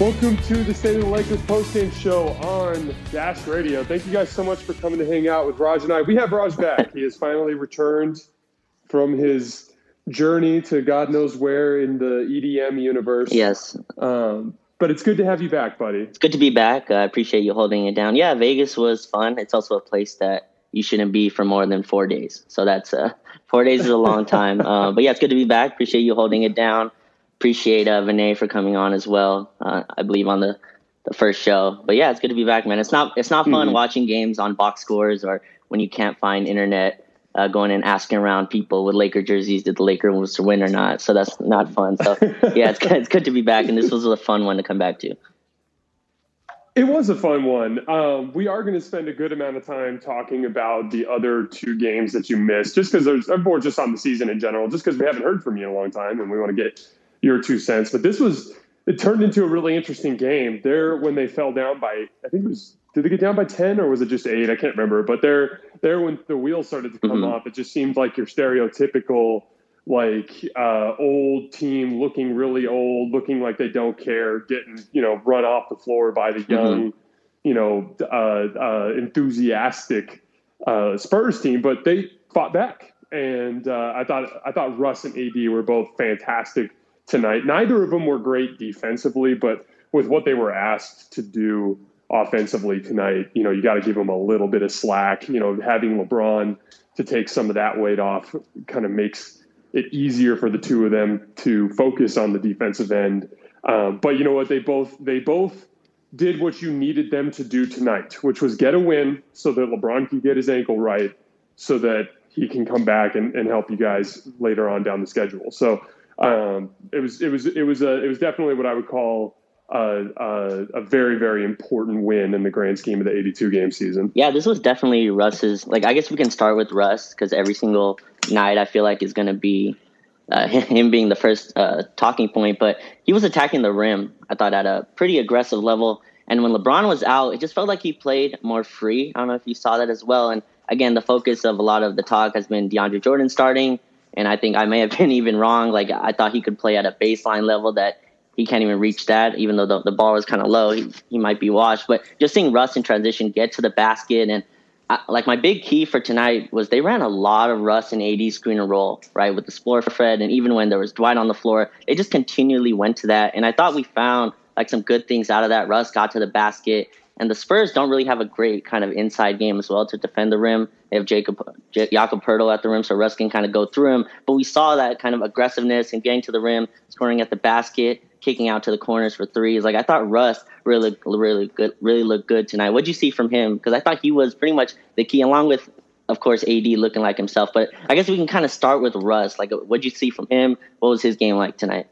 Welcome to the State of the Lakers postgame show on Dash Radio. Thank you guys so much for coming to hang out with Raj and I. We have Raj back. he has finally returned from his journey to God knows where in the EDM universe. Yes. Um, but it's good to have you back, buddy. It's good to be back. I appreciate you holding it down. Yeah, Vegas was fun. It's also a place that you shouldn't be for more than four days. So that's uh, four days is a long time. uh, but yeah, it's good to be back. Appreciate you holding it down appreciate uh, Vinay for coming on as well. Uh, I believe on the, the first show. But yeah, it's good to be back, man. It's not it's not fun mm-hmm. watching games on box scores or when you can't find internet. Uh, going and asking around people with Laker jerseys, did the Lakers win or not? So that's not fun. So yeah, it's good, it's good to be back, and this was a fun one to come back to. It was a fun one. Um, we are going to spend a good amount of time talking about the other two games that you missed, just because there's more just on the season in general, just because we haven't heard from you in a long time, and we want to get your two cents. But this was it turned into a really interesting game. There when they fell down by I think it was did they get down by ten or was it just eight? I can't remember. But there there when the wheels started to come mm-hmm. off, it just seemed like your stereotypical like uh, old team looking really old, looking like they don't care, getting you know run off the floor by the young, mm-hmm. you know, uh, uh, enthusiastic uh, Spurs team. But they fought back, and uh, I thought I thought Russ and AD were both fantastic tonight. Neither of them were great defensively, but with what they were asked to do offensively tonight, you know, you got to give them a little bit of slack. You know, having LeBron to take some of that weight off kind of makes it easier for the two of them to focus on the defensive end. Um, but you know what? They both they both did what you needed them to do tonight, which was get a win so that LeBron can get his ankle right, so that he can come back and, and help you guys later on down the schedule. So um, it was it was it was a it was definitely what I would call a, a, a, very very important win in the grand scheme of the 82 game season. Yeah, this was definitely Russ's. Like, I guess we can start with Russ because every single night I feel like is going to be uh, him being the first uh, talking point. But he was attacking the rim. I thought at a pretty aggressive level. And when LeBron was out, it just felt like he played more free. I don't know if you saw that as well. And again, the focus of a lot of the talk has been DeAndre Jordan starting and I think I may have been even wrong. Like I thought he could play at a baseline level that he can't even reach that, even though the, the ball was kind of low. He, he might be washed. But just seeing Russ in transition get to the basket and I, like my big key for tonight was they ran a lot of Russ and AD screen and roll, right, with the Spore Fred, and even when there was Dwight on the floor, they just continually went to that. And I thought we found like some good things out of that. Russ got to the basket. And the Spurs don't really have a great kind of inside game as well to defend the rim. They have Jacob J- Jakob Poeltl at the rim, so Russ can kind of go through him. But we saw that kind of aggressiveness and getting to the rim, scoring at the basket, kicking out to the corners for threes. Like I thought Russ really, really good, really looked good tonight. What'd you see from him? Because I thought he was pretty much the key, along with, of course, AD looking like himself. But I guess we can kind of start with Russ. Like, what'd you see from him? What was his game like tonight?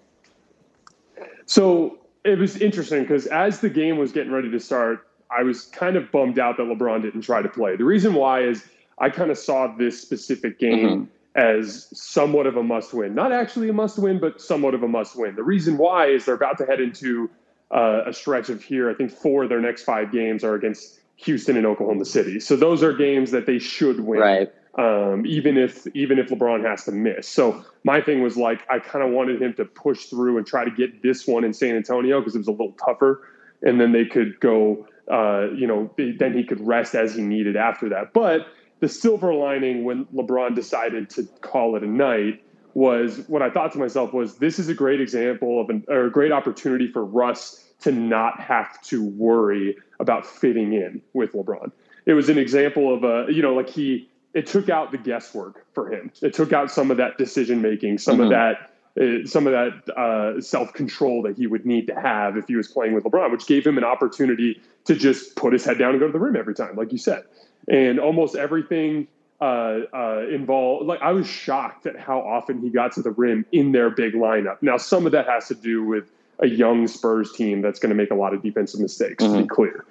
So it was interesting because as the game was getting ready to start, I was kind of bummed out that LeBron didn't try to play. The reason why is I kind of saw this specific game mm-hmm. as somewhat of a must win. Not actually a must win, but somewhat of a must win. The reason why is they're about to head into uh, a stretch of here. I think four of their next five games are against Houston and Oklahoma City. So those are games that they should win. Right. Um, even if even if LeBron has to miss. So my thing was like I kind of wanted him to push through and try to get this one in San Antonio because it was a little tougher, and then they could go uh, you know, then he could rest as he needed after that. But the silver lining when LeBron decided to call it a night was what I thought to myself was this is a great example of an, or a great opportunity for Russ to not have to worry about fitting in with LeBron. It was an example of a, you know, like he, it took out the guesswork for him. It took out some of that decision making, some mm-hmm. of that uh, some of that uh, self control that he would need to have if he was playing with LeBron, which gave him an opportunity to just put his head down and go to the rim every time, like you said. And almost everything uh, uh, involved, like I was shocked at how often he got to the rim in their big lineup. Now, some of that has to do with a young Spurs team that's going to make a lot of defensive mistakes, mm-hmm. to be mm-hmm. clear.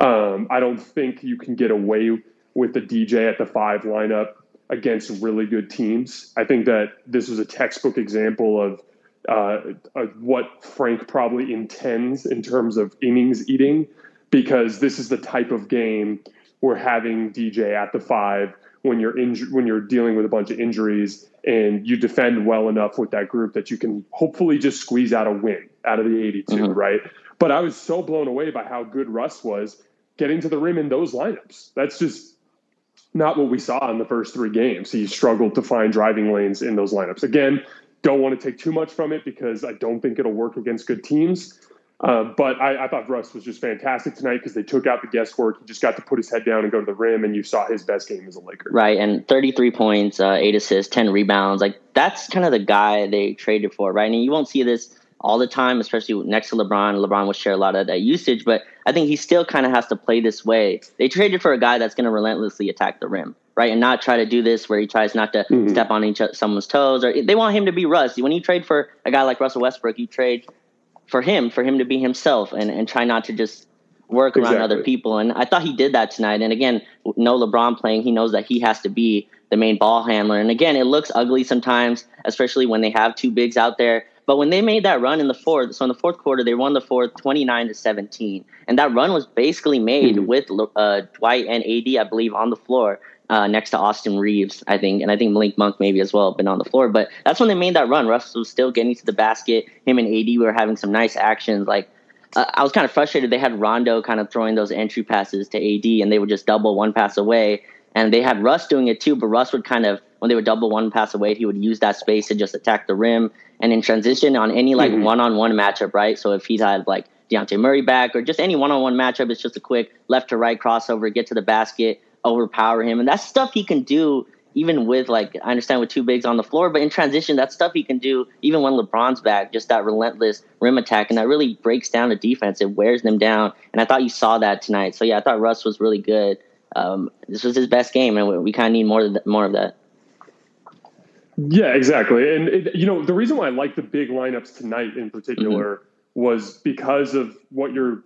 Um, I don't think you can get away with the DJ at the five lineup against really good teams. I think that this was a textbook example of, uh, of what Frank probably intends in terms of innings eating, because this is the type of game where having DJ at the five when you're injured, when you're dealing with a bunch of injuries and you defend well enough with that group that you can hopefully just squeeze out a win out of the 82, mm-hmm. right? But I was so blown away by how good Russ was getting to the rim in those lineups. That's just not what we saw in the first three games. He struggled to find driving lanes in those lineups. Again, don't want to take too much from it because I don't think it'll work against good teams. Uh, but I, I, thought Russ was just fantastic tonight because they took out the guesswork. He just got to put his head down and go to the rim, and you saw his best game as a Laker. Right, and 33 points, uh, eight assists, 10 rebounds. Like that's kind of the guy they traded for, right? And you won't see this all the time, especially next to LeBron. LeBron will share a lot of that usage, but I think he still kind of has to play this way. They traded for a guy that's going to relentlessly attack the rim, right, and not try to do this where he tries not to mm-hmm. step on each someone's toes. Or they want him to be Russ. When you trade for a guy like Russell Westbrook, you trade for him, for him to be himself and, and try not to just work exactly. around other people. And I thought he did that tonight. And again, no LeBron playing, he knows that he has to be the main ball handler. And again, it looks ugly sometimes, especially when they have two bigs out there. But when they made that run in the fourth, so in the fourth quarter, they won the fourth 29 to 17. And that run was basically made mm-hmm. with uh, Dwight and AD, I believe, on the floor uh, next to Austin Reaves, I think, and I think Malik Monk maybe as well been on the floor. But that's when they made that run. Russ was still getting to the basket. Him and AD were having some nice actions. Like uh, I was kind of frustrated. They had Rondo kind of throwing those entry passes to AD, and they would just double one pass away. And they had Russ doing it too, but Russ would kind of when they would double one pass away, he would use that space to just attack the rim. And in transition on any like one on one matchup, right? So if he's had like Dejounte Murray back or just any one on one matchup, it's just a quick left to right crossover, get to the basket overpower him. And that's stuff he can do even with like I understand with two bigs on the floor, but in transition, that's stuff he can do even when LeBron's back. Just that relentless rim attack, and that really breaks down the defense. It wears them down, and I thought you saw that tonight. So yeah, I thought Russ was really good. Um, this was his best game, and we, we kind of need more more of that. Yeah, exactly. And it, you know the reason why I like the big lineups tonight in particular mm-hmm. was because of what you're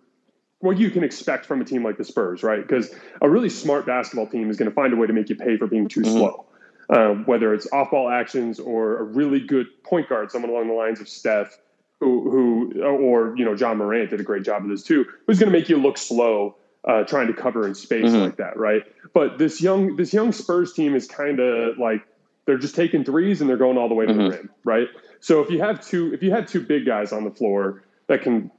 what you can expect from a team like the Spurs, right? Because a really smart basketball team is going to find a way to make you pay for being too mm-hmm. slow, um, whether it's off ball actions or a really good point guard, someone along the lines of Steph, who, who or you know Ja Morant did a great job of this too, who's going to make you look slow. Uh, trying to cover in space mm-hmm. like that, right? But this young this young Spurs team is kind of like they're just taking threes and they're going all the way to mm-hmm. the rim, right? So if you have two if you have two big guys on the floor that can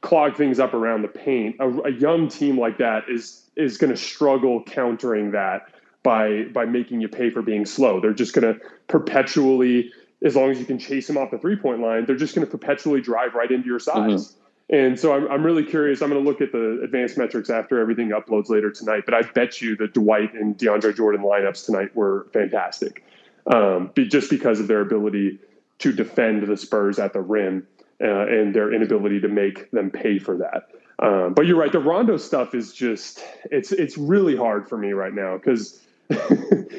clog things up around the paint. A, a young team like that is is going to struggle countering that by by making you pay for being slow. They're just going to perpetually, as long as you can chase them off the three point line, they're just going to perpetually drive right into your size. Mm-hmm. And so I'm, I'm really curious. I'm going to look at the advanced metrics after everything uploads later tonight. But I bet you the Dwight and DeAndre Jordan lineups tonight were fantastic, um, be, just because of their ability to defend the Spurs at the rim uh, and their inability to make them pay for that. Um, but you're right. The Rondo stuff is just it's it's really hard for me right now because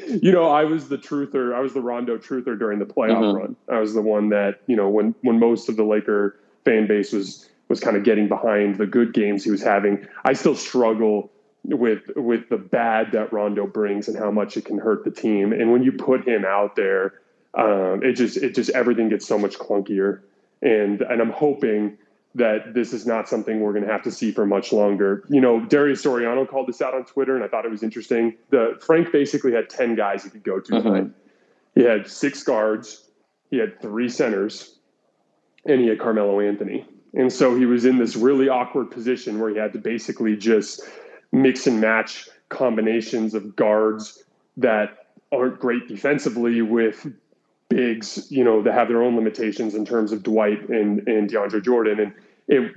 you know I was the truther. I was the Rondo truther during the playoff mm-hmm. run. I was the one that you know when when most of the Laker fan base was was kind of getting behind the good games he was having. I still struggle with with the bad that Rondo brings and how much it can hurt the team. And when you put him out there, um, it just it just everything gets so much clunkier and and I'm hoping that this is not something we're going to have to see for much longer. You know, Darius Soriano called this out on Twitter, and I thought it was interesting. The Frank basically had ten guys he could go to mm-hmm. He had six guards, he had three centers, and he had Carmelo Anthony. And so he was in this really awkward position where he had to basically just mix and match combinations of guards that aren't great defensively with bigs, you know, that have their own limitations in terms of Dwight and, and DeAndre Jordan. And it,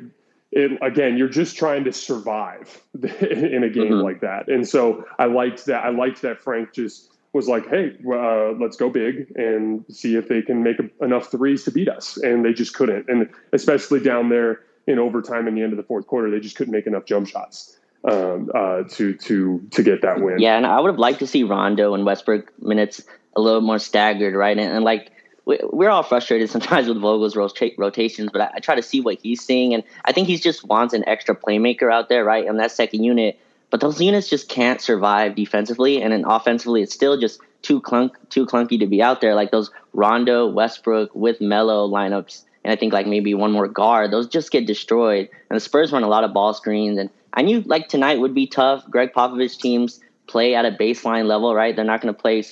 it, again, you're just trying to survive in a game mm-hmm. like that. And so I liked that. I liked that Frank just was like, Hey, uh, let's go big and see if they can make a, enough threes to beat us. And they just couldn't. And especially down there in overtime in the end of the fourth quarter, they just couldn't make enough jump shots. Um, uh, to to to get that win. Yeah, and I would have liked to see Rondo and Westbrook minutes a little more staggered, right? And, and like we, we're all frustrated sometimes with Vogel's rotations, but I, I, try to see what he's seeing, and I think he just wants an extra playmaker out there, right? And that second unit, but those units just can't survive defensively, and then offensively, it's still just too clunk, too clunky to be out there. Like those Rondo, Westbrook with Melo lineups, and I think like maybe one more guard, those just get destroyed. And the Spurs run a lot of ball screens, and I knew like tonight would be tough. Gregg Popovich teams play at a baseline level, right? They're not going to play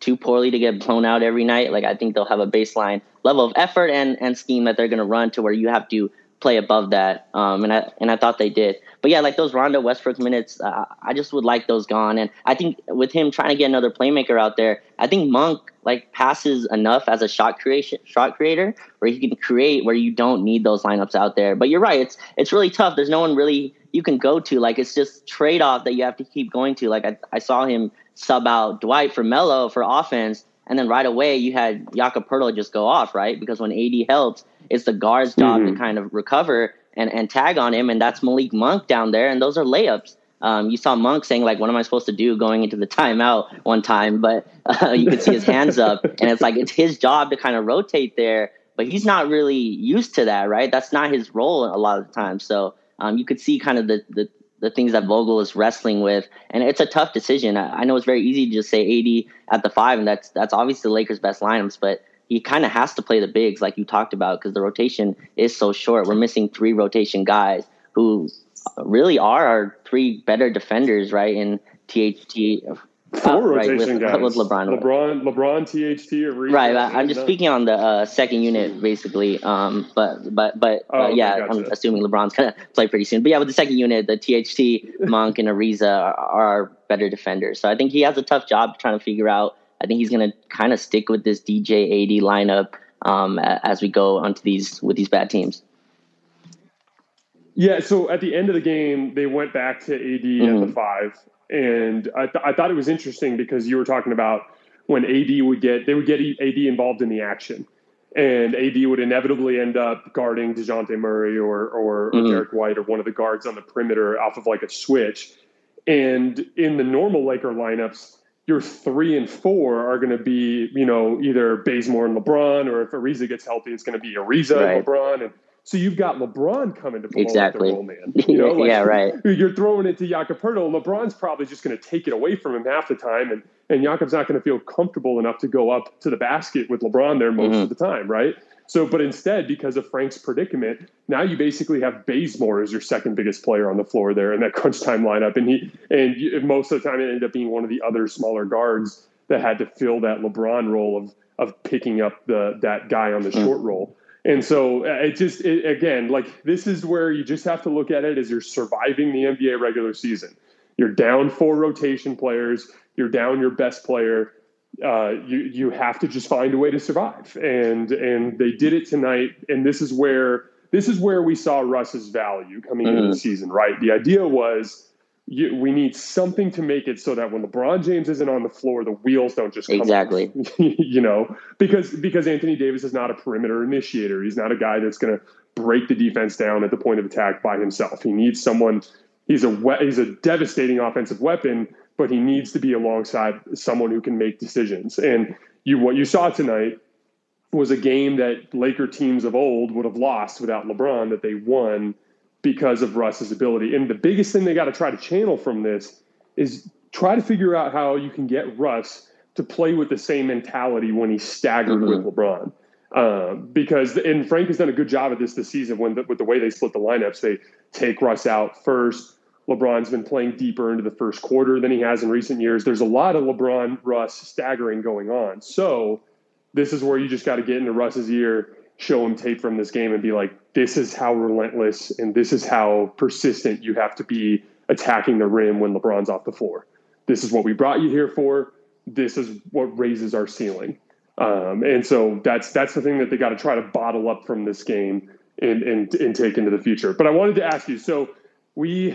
too poorly to get blown out every night. Like I think they'll have a baseline level of effort and and scheme that they're going to run to where you have to play above that. Um, and I and I thought they did. But yeah, like those Rondo Westbrook minutes, uh, I just would like those gone. And I think with him trying to get another playmaker out there, I think Monk like passes enough as a shot creation shot creator where he can create where you don't need those lineups out there. But you're right, it's it's really tough. There's no one really you can go to. Like it's just trade off that you have to keep going to. Like I, I saw him sub out Dwight for Melo for offense. And then right away, you had Jakob Poeltl just go off, right? Because when AD helps, it's the guard's job mm-hmm. to kind of recover and, and tag on him, and that's Malik Monk down there, and those are layups. Um, you saw Monk saying like, "What am I supposed to do?" going into the timeout one time, but uh, you could see his hands up, and it's like it's his job to kind of rotate there, but he's not really used to that, right? That's not his role a lot of the time. So um, you could see kind of the, the the things that Vogel is wrestling with, and it's a tough decision. I, I know it's very easy to just say AD at the five, and that's that's obviously the Lakers' best lineups, but he kind of has to play the bigs like you talked about because the rotation is so short. We're missing three rotation guys who really are our three better defenders, right? In THT, four uh, rotation right, with, guys with LeBron, LeBron, LeBron, THT, Ariza, right? I'm just speaking on the uh, second unit basically. Um, but but but oh, uh, yeah, gotcha. I'm assuming LeBron's gonna play pretty soon. But yeah, with the second unit, the THT, Monk, and Ariza are, are better defenders. So I think he has a tough job trying to figure out I think he's going to kind of stick with this DJ AD lineup um, as we go onto these with these bad teams. Yeah, so at the end of the game, they went back to AD mm-hmm. at the mm-hmm. five, and I, th- I thought it was interesting because you were talking about when AD would get they would get AD involved in the action, and AD would inevitably end up guarding Dejounte Murray or or, mm-hmm. or Derrick White or one of the guards on the perimeter off of like a switch, and in the normal Laker lineups your three and four are going to be, you know, either Bazemore and LeBron, or if Ariza gets healthy, it's going to be Ariza right. and LeBron. And so you've got LeBron coming to blow exactly. the role, man. You know, like, yeah, right. You're throwing it to Jakob Poeltl. LeBron's probably just going to take it away from him half the time, and and Jakob's not going to feel comfortable enough to go up to the basket with LeBron there most mm-hmm. of the time, right? So, but instead, because of Frank's predicament, now you basically have Bazemore as your second biggest player on the floor there in that crunch time lineup, and he and you, most of the time it ended up being one of the other smaller guards that had to fill that LeBron role of of picking up the that guy on the mm. short roll. And so uh, it just it, again like this is where you just have to look at it as you're surviving the NBA regular season. You're down four rotation players. You're down your best player uh, you you have to just find a way to survive, and and they did it tonight. And this is where this is where we saw Russ's value coming mm-hmm. into the mm-hmm. season. Right, the idea was you, we need something to make it so that when LeBron James isn't on the floor, the wheels don't just exactly. you know, because because Anthony Davis is not a perimeter initiator. He's not a guy that's going to break the defense down at the point of attack by himself. He needs someone. He's a he's a devastating offensive weapon but he needs to be alongside someone who can make decisions. And you what you saw tonight was a game that Laker teams of old would have lost without LeBron that they won because of Russ's ability. And the biggest thing they got to try to channel from this is try to figure out how you can get Russ to play with the same mentality when he's staggered mm-hmm. with LeBron. Um, because and Frank has done a good job at this this season when the, with the way they split the lineups. They take Russ out first, LeBron's been playing deeper into the first quarter than he has in recent years. There's a lot of LeBron Russ staggering going on. So this is where you just got to get into Russ's ear, show him tape from this game, and be like, this is how relentless and this is how persistent you have to be attacking the rim when LeBron's off the floor. This is what we brought you here for. This is what raises our ceiling. Um, and so that's that's the thing that they got to try to bottle up from this game and, and and take into the future. But I wanted to ask you so we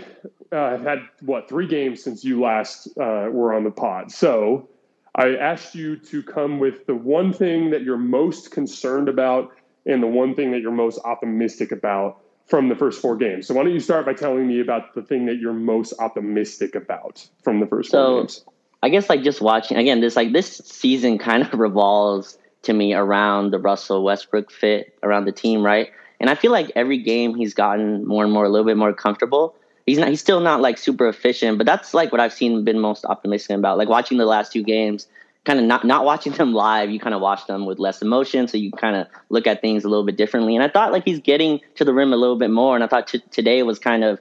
uh, have had what three games since you last uh, were on the pod. So I asked you to come with the one thing that you're most concerned about and the one thing that you're most optimistic about from the first four games. So why don't you start by telling me about the thing that you're most optimistic about from the first so, four games? I guess like just watching again, this like this season kind of revolves to me around the Russell Westbrook fit around the team, right? And I feel like every game he's gotten more and more, a little bit more comfortable. He's not, he's still not like super efficient, but that's like what I've seen been most optimistic about. Like watching the last two games, kind of not not watching them live, you kind of watch them with less emotion, so you kind of look at things a little bit differently. And I thought like he's getting to the rim a little bit more, and I thought t- today was kind of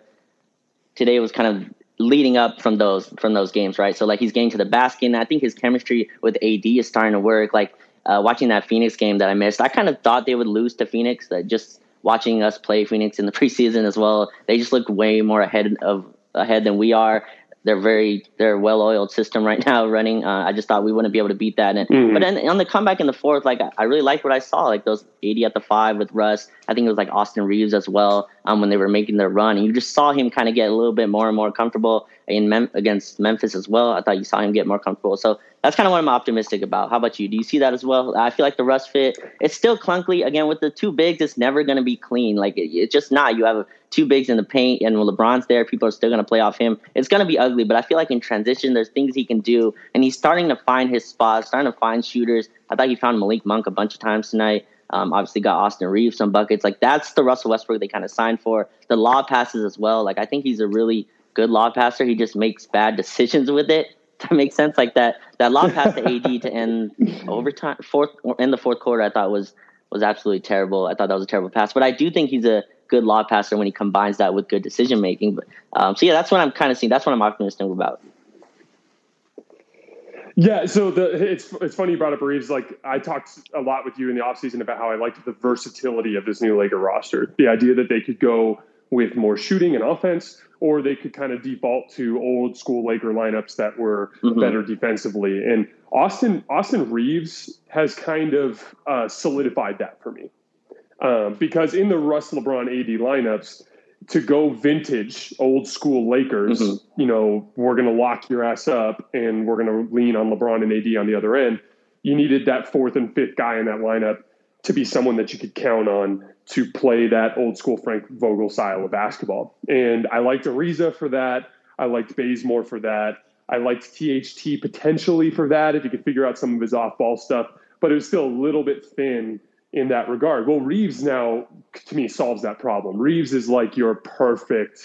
today was kind of leading up from those from those games, right? So like he's getting to the basket, and I think his chemistry with AD is starting to work. Like uh, watching that Phoenix game that I missed, I kind of thought they would lose to Phoenix. That just watching us play Phoenix in the preseason as well. They just look way more ahead of ahead than we are they're very they're well oiled system right now running. Uh, I just thought we wouldn't be able to beat that. And mm-hmm. but then on the comeback in the fourth, like I really liked what I saw, like those AD at the five with Russ. I think it was like Austin Reaves as well. Um, when they were making their run, and you just saw him kind of get a little bit more and more comfortable in Mem- against Memphis as well. I thought you saw him get more comfortable. So that's kind of what I'm optimistic about. How about you? Do you see that as well? I feel like the Russ fit, it's still clunky. Again, with the two bigs, it's never going to be clean. Like it, it's just not. You have two bigs in the paint, and LeBron's there, people are still going to play off him. It's going to be ugly, but I feel like in transition, there's things he can do, and he's starting to find his spots, starting to find shooters. I thought he found Malik Monk a bunch of times tonight. Um, obviously, got Austin Reaves some buckets. Like that's the Russell Westbrook they kind of signed for. The lob passes as well. Like I think he's a really good lob passer. He just makes bad decisions with it. That makes sense. Like that that lob pass to AD to end overtime fourth in the fourth quarter. I thought was was absolutely terrible. I thought that was a terrible pass. But I do think he's a good lob passer when he combines that with good decision making. But um, so yeah, that's what I'm kind of seeing. That's what I'm optimistic about. Yeah, so the it's it's funny you brought up Reaves. Like I talked a lot with you in the offseason about how I liked the versatility of this new Laker roster. The idea that they could go with more shooting and offense, or they could kind of default to old school Laker lineups that were mm-hmm. better defensively. And Austin Austin Reaves has kind of uh, solidified that for me um, because in the Russ LeBron AD lineups. To go vintage, old school Lakers, mm-hmm. you know, we're going to lock your ass up and we're going to lean on LeBron and AD on the other end. You needed that fourth and fifth guy in that lineup to be someone that you could count on to play that old school Frank Vogel style of basketball. And I liked Ariza for that. I liked Bazemore for that. I liked THT potentially for that if you could figure out some of his off ball stuff, but it was still a little bit thin in that regard. Well, Reaves now to me solves that problem. Reaves is like your perfect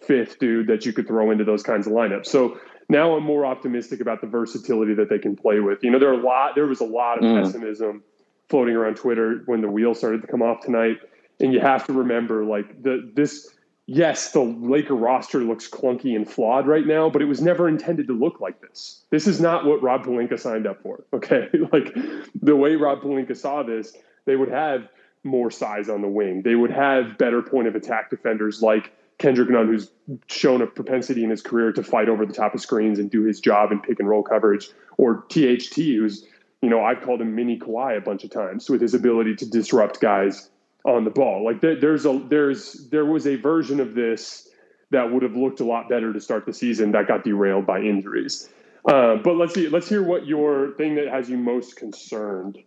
fifth dude that you could throw into those kinds of lineups. So now I'm more optimistic about the versatility that they can play with. You know, there are a lot there was a lot of mm. pessimism floating around Twitter when the wheel started to come off tonight. And you have to remember, like the this, yes, the Laker roster looks clunky and flawed right now, but it was never intended to look like this. This is not what Rob Pelinka signed up for. Okay, like the way Rob Pelinka saw this, they would have more size on the wing. They would have better point of attack defenders like Kendrick Nunn, who's shown a propensity in his career to fight over the top of screens and do his job in pick and roll coverage, or THT, who's you know, I've called him mini Kawhi a bunch of times with his ability to disrupt guys on the ball. Like there, there's a there's there was a version of this that would have looked a lot better to start the season that got derailed by injuries. Uh, but let's see, let's hear what your thing that has you most concerned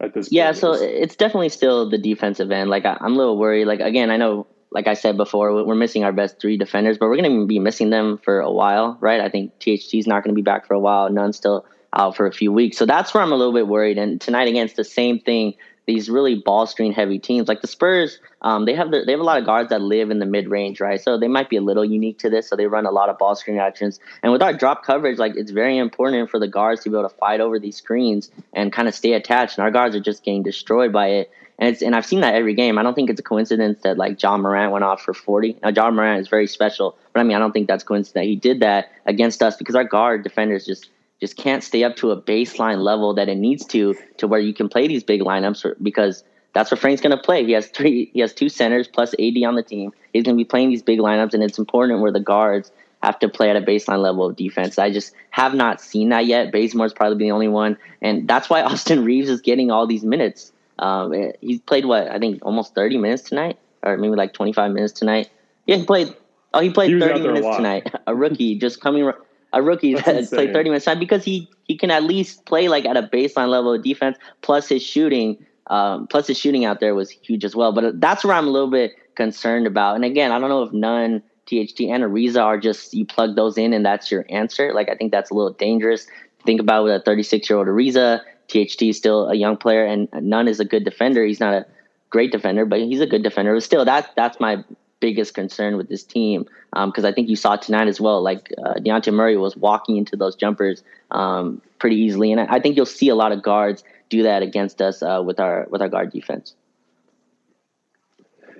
at this. Yeah, so it's definitely still the defensive end. Like I, I'm a little worried. Like again, I know like I said before, we're missing our best three defenders, but we're going to be missing them for a while, right? I think THT is not going to be back for a while. Nunn still out for a few weeks. So that's where I'm a little bit worried. And tonight against the same thing, these really ball screen heavy teams like the Spurs, um, they have the, they have a lot of guards that live in the mid range, right? So they might be a little unique to this. So they run a lot of ball screen actions. And with our drop coverage, like it's very important for the guards to be able to fight over these screens and kind of stay attached. And our guards are just getting destroyed by it. And it's and I've seen that every game. I don't think it's a coincidence that like Ja Morant went off for 40. Now Ja Morant is very special, but I mean I don't think that's coincidence that he did that against us because our guard defenders just just can't stay up to a baseline level that it needs to to where you can play these big lineups because that's what Frank's going to play. He has three, he has two centers plus AD on the team. He's going to be playing these big lineups, and it's important where the guards have to play at a baseline level of defense. I just have not seen that yet. Bazemore's probably the only one, and that's why Austin Reaves is getting all these minutes. Um, he's played what I think almost 30 minutes tonight, or maybe like 25 minutes tonight. Yeah, he played. Oh, he played he 30 minutes tonight. A rookie just coming a rookie That's that insane. played 30 minutes time because he he can at least play like at a baseline level of defense plus his shooting um, plus his shooting out there was huge as well. But that's where i'm a little bit concerned about. And again i don't know if Nunn tht and ariza are just you plug those in and that's your answer. Like i think that's a little dangerous. Think about with a 36 year old ariza tht is still a young player and Nunn is a good defender. He's not a great defender but he's a good defender. But still that that's my biggest concern with this team because um, I think you saw tonight as well. Like uh, Dejounte Murray was walking into those jumpers um, pretty easily, and I, I, think you'll see a lot of guards do that against us uh, with our with our guard defense.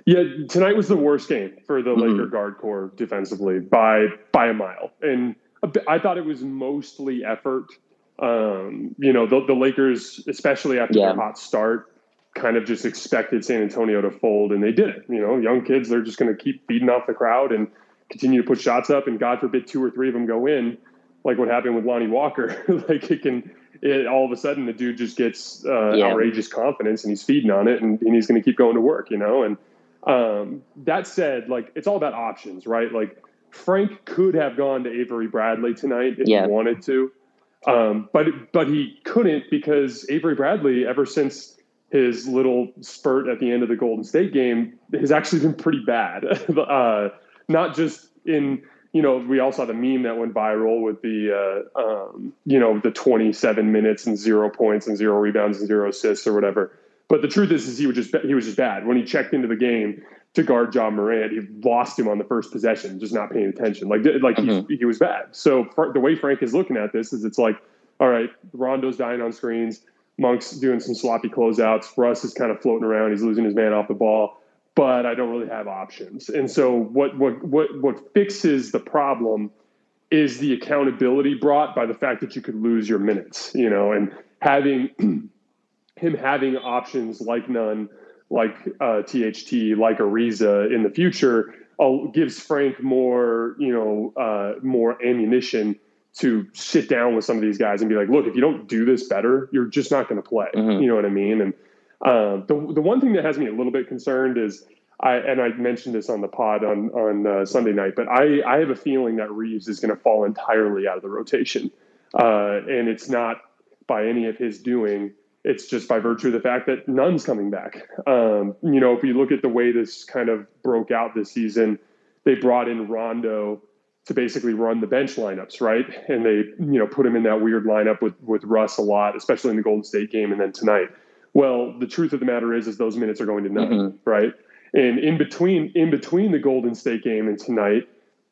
Yeah, tonight was the worst game for the mm-hmm. Laker guard core defensively by by a mile, and I thought it was mostly effort. Um, you know, the, the Lakers, especially after yeah. their hot start, kind of just expected San Antonio to fold, and they did it. You know, young kids, they're just going to keep feeding off the crowd and continue to put shots up, and God forbid two or three of them go in, like what happened with Lonnie Walker. like it can, it, all of a sudden the dude just gets uh, yeah. outrageous confidence, and he's feeding on it, and, and he's going to keep going to work. You know, and um, that said, like it's all about options, right? Like Frank could have gone to Avery Bradley tonight if yeah. he wanted to. Um, but but he couldn't because Avery Bradley, ever since his little spurt at the end of the Golden State game has actually been pretty bad. uh, not just in you know we all saw the meme that went viral with the uh, um, you know the 27 minutes and zero points and zero rebounds and zero assists or whatever. But the truth is, is he was just he was just bad when he checked into the game to guard Ja Morant. He lost him on the first possession, just not paying attention. Like like mm-hmm. he, he was bad. So the way Frank is looking at this is, it's like, all right, Rondo's dying on screens Monk's doing some sloppy closeouts. Russ is kind of floating around. He's losing his man off the ball, but I don't really have options. And so what what what what fixes the problem is the accountability brought by the fact that you could lose your minutes, you know, and having him having options like Nunn, like uh, THT, like Ariza in the future, uh, gives Frank more, you know, uh, more ammunition to sit down with some of these guys and be like, look, if you don't do this better, you're just not going to play. Mm-hmm. You know what I mean? And uh, the the one thing that has me a little bit concerned is I and I mentioned this on the pod on on uh, Sunday night, but I I have a feeling that Reaves is going to fall entirely out of the rotation, uh, and it's not by any of his doing. It's just by virtue of the fact that Nunn's coming back. Um, you know, if you look at the way this kind of broke out this season, they brought in Rondo to basically run the bench lineups, right? And they, you know, put him in that weird lineup with with Russ a lot, especially in the Golden State game and then tonight. Well, the truth of the matter is, is those minutes are going to Nunn, mm-hmm. right? And in between, in between the Golden State game and tonight,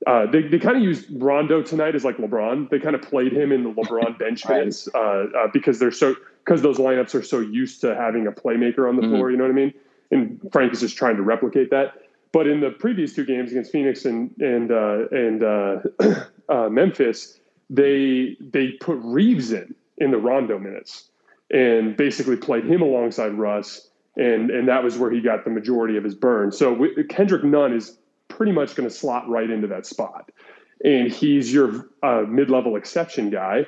uh, they, they kind of used Rondo tonight as like LeBron. They kind of played him in the LeBron bench minutes uh, uh, because they're so because those lineups are so used to having a playmaker on the mm-hmm. floor. You know what I mean? And Frank is just trying to replicate that. But in the previous two games against Phoenix and and uh, and uh, uh, Memphis, they they put Reaves in in the Rondo minutes and basically played him alongside Russ, and and that was where he got the majority of his burn. So Kendrick Nunn is pretty much going to slot right into that spot, and he's your uh, mid-level exception guy.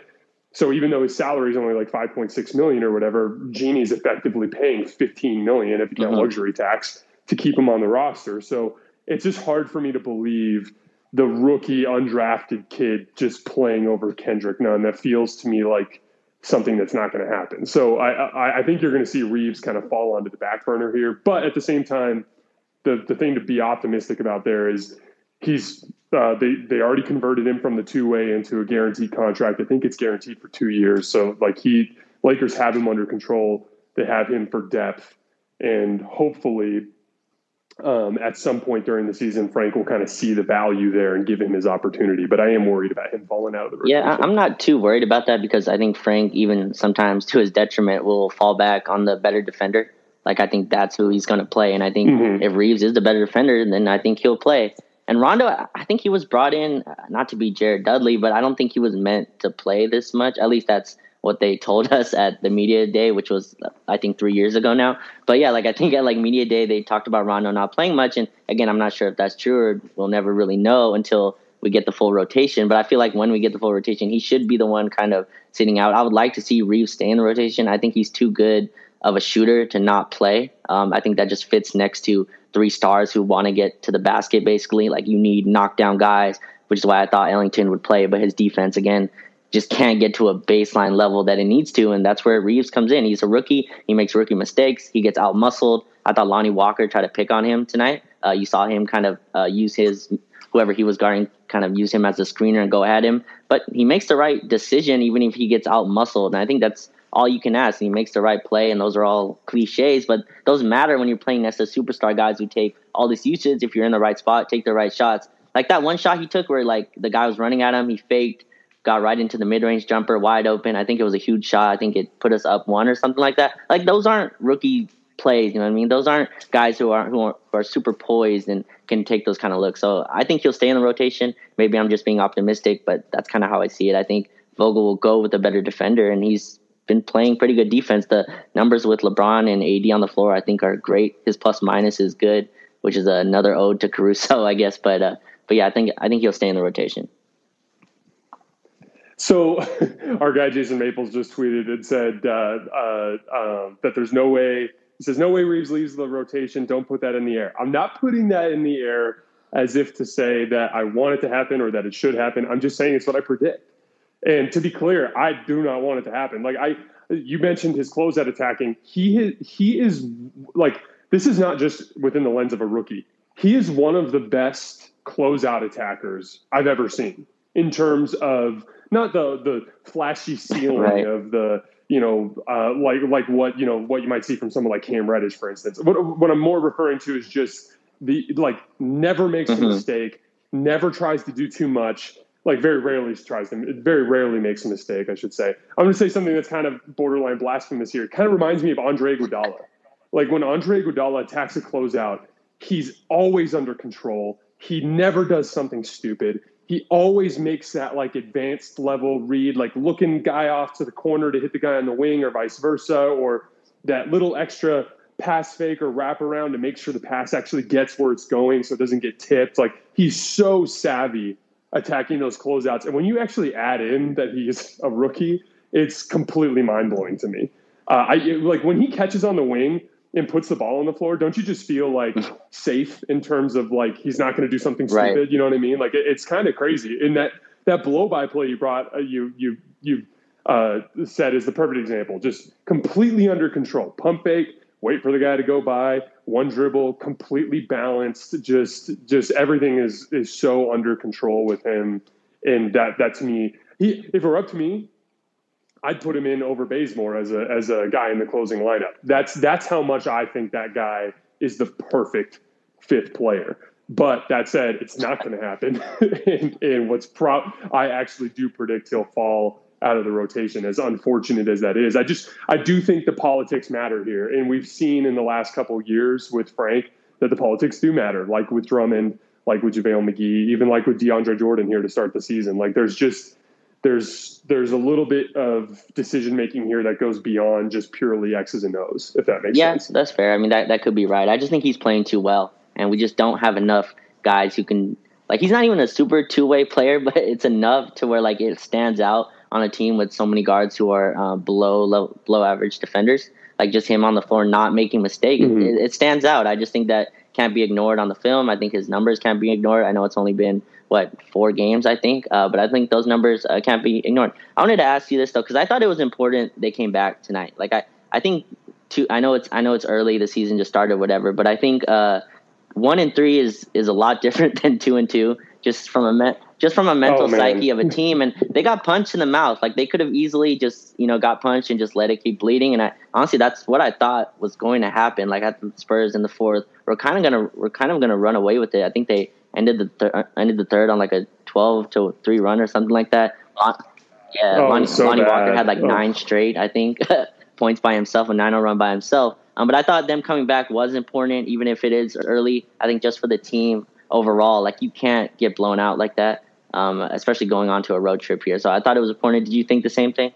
So even though his salary is only like 5.6 million or whatever, Jeanie's effectively paying 15 million if you count mm-hmm. luxury tax to keep him on the roster. So it's just hard for me to believe the rookie undrafted kid just playing over Kendrick Nunn. That feels to me like something that's not going to happen. So I, I, I think you're going to see Reaves kind of fall onto the back burner here. But at the same time, the the thing to be optimistic about there is he's uh, they they already converted him from the two way into a guaranteed contract. I think it's guaranteed for two years. So like he Lakers have him under control. They have him for depth, and hopefully um, at some point during the season, Frank will kind of see the value there and give him his opportunity. But I am worried about him falling out of the rotation. Yeah, I'm not too worried about that because I think Frank, even sometimes to his detriment, will fall back on the better defender. Like I think that's who he's going to play, and I think mm-hmm. if Reaves is the better defender, then I think he'll play. And Rondo, I think he was brought in uh, not to be Jared Dudley, but I don't think he was meant to play this much. At least that's what they told us at the media day, which was I think three years ago now. But yeah, like I think at like media day they talked about Rondo not playing much, and again I'm not sure if that's true or we'll never really know until we get the full rotation. But I feel like when we get the full rotation, he should be the one kind of sitting out. I would like to see Reaves stay in the rotation. I think he's too good of a shooter to not play. Um, I think that just fits next to three stars who want to get to the basket. Basically, like you need knockdown guys, which is why I thought Ellington would play. But his defense again just can't get to a baseline level that it needs to, and that's where Reaves comes in. He's a rookie. He makes rookie mistakes. He gets out muscled. I thought Lonnie Walker tried to pick on him tonight. Uh, you saw him kind of uh, use his whoever he was guarding, kind of use him as a screener and go at him. But he makes the right decision, even if he gets out muscled. And I think that's all you can ask. He makes the right play, and those are all cliches, but those matter when you're playing next to superstar guys who take all this usage. If you're in the right spot, take the right shots. Like that one shot he took where like the guy was running at him, he faked got right into the mid range jumper wide open. I think it was a huge shot. I think it put us up one or something like that. Like those aren't rookie plays, you know what I mean? Those aren't guys who are who are, who are super poised and can take those kind of looks. So I think he'll stay in the rotation. Maybe I'm just being optimistic, but that's kind of how I see it. I think Vogel will go with a better defender, and he's been playing pretty good defense. The numbers with LeBron and AD on the floor, I think, are great. His plus minus is good, which is another ode to Caruso, I guess. But uh, but yeah, I think I think he'll stay in the rotation. So, our guy Jason Maples just tweeted and said uh, uh, um, that there's no way. He says no way Reaves leaves the rotation. Don't put that in the air. I'm not putting that in the air as if to say that I want it to happen or that it should happen. I'm just saying it's what I predict. And to be clear, I do not want it to happen. Like I, you mentioned his closeout attacking. He he is like this is not just within the lens of a rookie. He is one of the best closeout attackers I've ever seen in terms of not the the flashy ceiling right. of the you know uh, like like what you know what you might see from someone like Cam Reddish, for instance. What what I'm more referring to is just the like never makes mm-hmm. a mistake, never tries to do too much. Like very rarely tries to, very rarely makes a mistake. I should say. I'm going to say something that's kind of borderline blasphemous here. It kind of reminds me of Andre Iguodala. Like when Andre Iguodala attacks a closeout, he's always under control. He never does something stupid. He always makes that like advanced level read, like looking guy off to the corner to hit the guy on the wing, or vice versa, or that little extra pass fake or wrap around to make sure the pass actually gets where it's going so it doesn't get tipped. Like he's so savvy attacking those closeouts. And when you actually add in that he's a rookie, it's completely mind blowing to me. Uh, I like when he catches on the wing and puts the ball on the floor. Don't you just feel like safe in terms of like he's not going to do something stupid? Right. You know what I mean? Like it, it's kind of crazy. In that that blow by play you brought, uh, you you you uh, said is the perfect example. Just completely under control. Pump fake wait for the guy to go by, one dribble, completely balanced. Just just everything is is so under control with him, and that that to me, he if it were up to me, I'd put him in over Bazemore as a as a guy in the closing lineup. That's that's how much I think that guy is the perfect fifth player. But that said, it's not going to happen. and, and what's pro, I actually do predict he'll fall out of the rotation, as unfortunate as that is. I just I do think the politics matter here, and we've seen in the last couple years with Frank that the politics do matter, like with Drummond, like with JaVale McGee, even like with DeAndre Jordan here to start the season. Like there's just there's there's a little bit of decision making here that goes beyond just purely X's and O's, if that makes yeah, sense. Yeah, that's fair. I mean that that could be right. I just think he's playing too well, and we just don't have enough guys who can like he's not even a super two way player, but it's enough to where like it stands out on a team with so many guards who are uh, below low, below average defenders. Like just him on the floor not making mistakes, mm-hmm. it, it, stands out. I just think that can't be ignored on the film. I think his numbers can't be ignored. I know it's only been what four games, I think, uh, but I think those numbers uh, can't be ignored. I wanted to ask you this though because I thought it was important they came back tonight. Like I, I think two. I know it's I know it's early. The season just started, whatever. But I think uh, one and three is is a lot different than two and two. Just from a me- just from a mental oh, psyche of a team. And they got punched in the mouth. Like they could have easily just, you know, got punched and just let it keep bleeding. And I honestly, that's what I thought was going to happen. Like at the Spurs in the fourth, we're kind of gonna we're kind of gonna run away with it. I think they ended the thir- ended the third on like a twelve to three run or something like that. Yeah, oh, Lonnie, so Lonnie Walker had like oh. nine straight, I think, points by himself, a 9-0 run by himself. Um, but I thought them coming back was important, even if it is early. I think just for the team overall, like you can't get blown out like that um, especially going on to a road trip here. So I thought it was important. Did you think the same thing?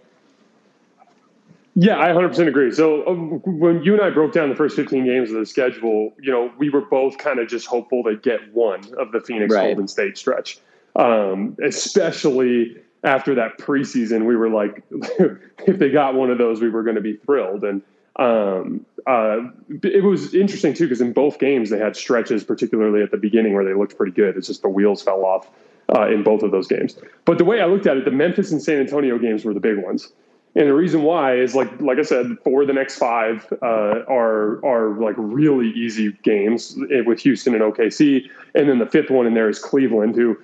Yeah, I 100% agree. So um, when you and I broke down the first 15 games of the schedule, you know, we were both kind of just hopeful to get one of the Phoenix right. Golden State stretch. Um, especially after that preseason, we were like, if they got one of those, we were going to be thrilled. And um, uh, it was interesting too because in both games they had stretches, particularly at the beginning, where they looked pretty good. It's just the wheels fell off uh, in both of those games. But the way I looked at it, the Memphis and San Antonio games were the big ones. And the reason why is like like I said, four of the next five uh, are are like really easy games with Houston and OKC, and then the fifth one in there is Cleveland, who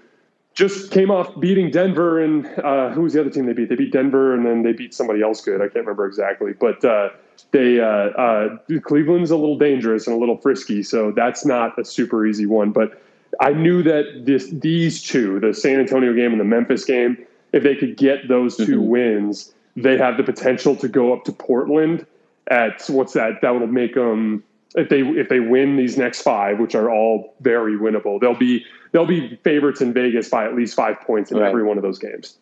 just came off beating Denver and uh, who was the other team they beat? They beat Denver and then they beat somebody else good. I can't remember exactly, but uh, they uh, uh Cleveland's a little dangerous and a little frisky, so that's not a super easy one. But I knew that this these two, the San Antonio game and the Memphis game, if they could get those 2 mm-hmm. wins, they have the potential to go up to Portland at what's that? That will make them if they if they win these next five, which are all very winnable, they'll be they'll be favorites in Vegas by at least five points in right. every one of those games.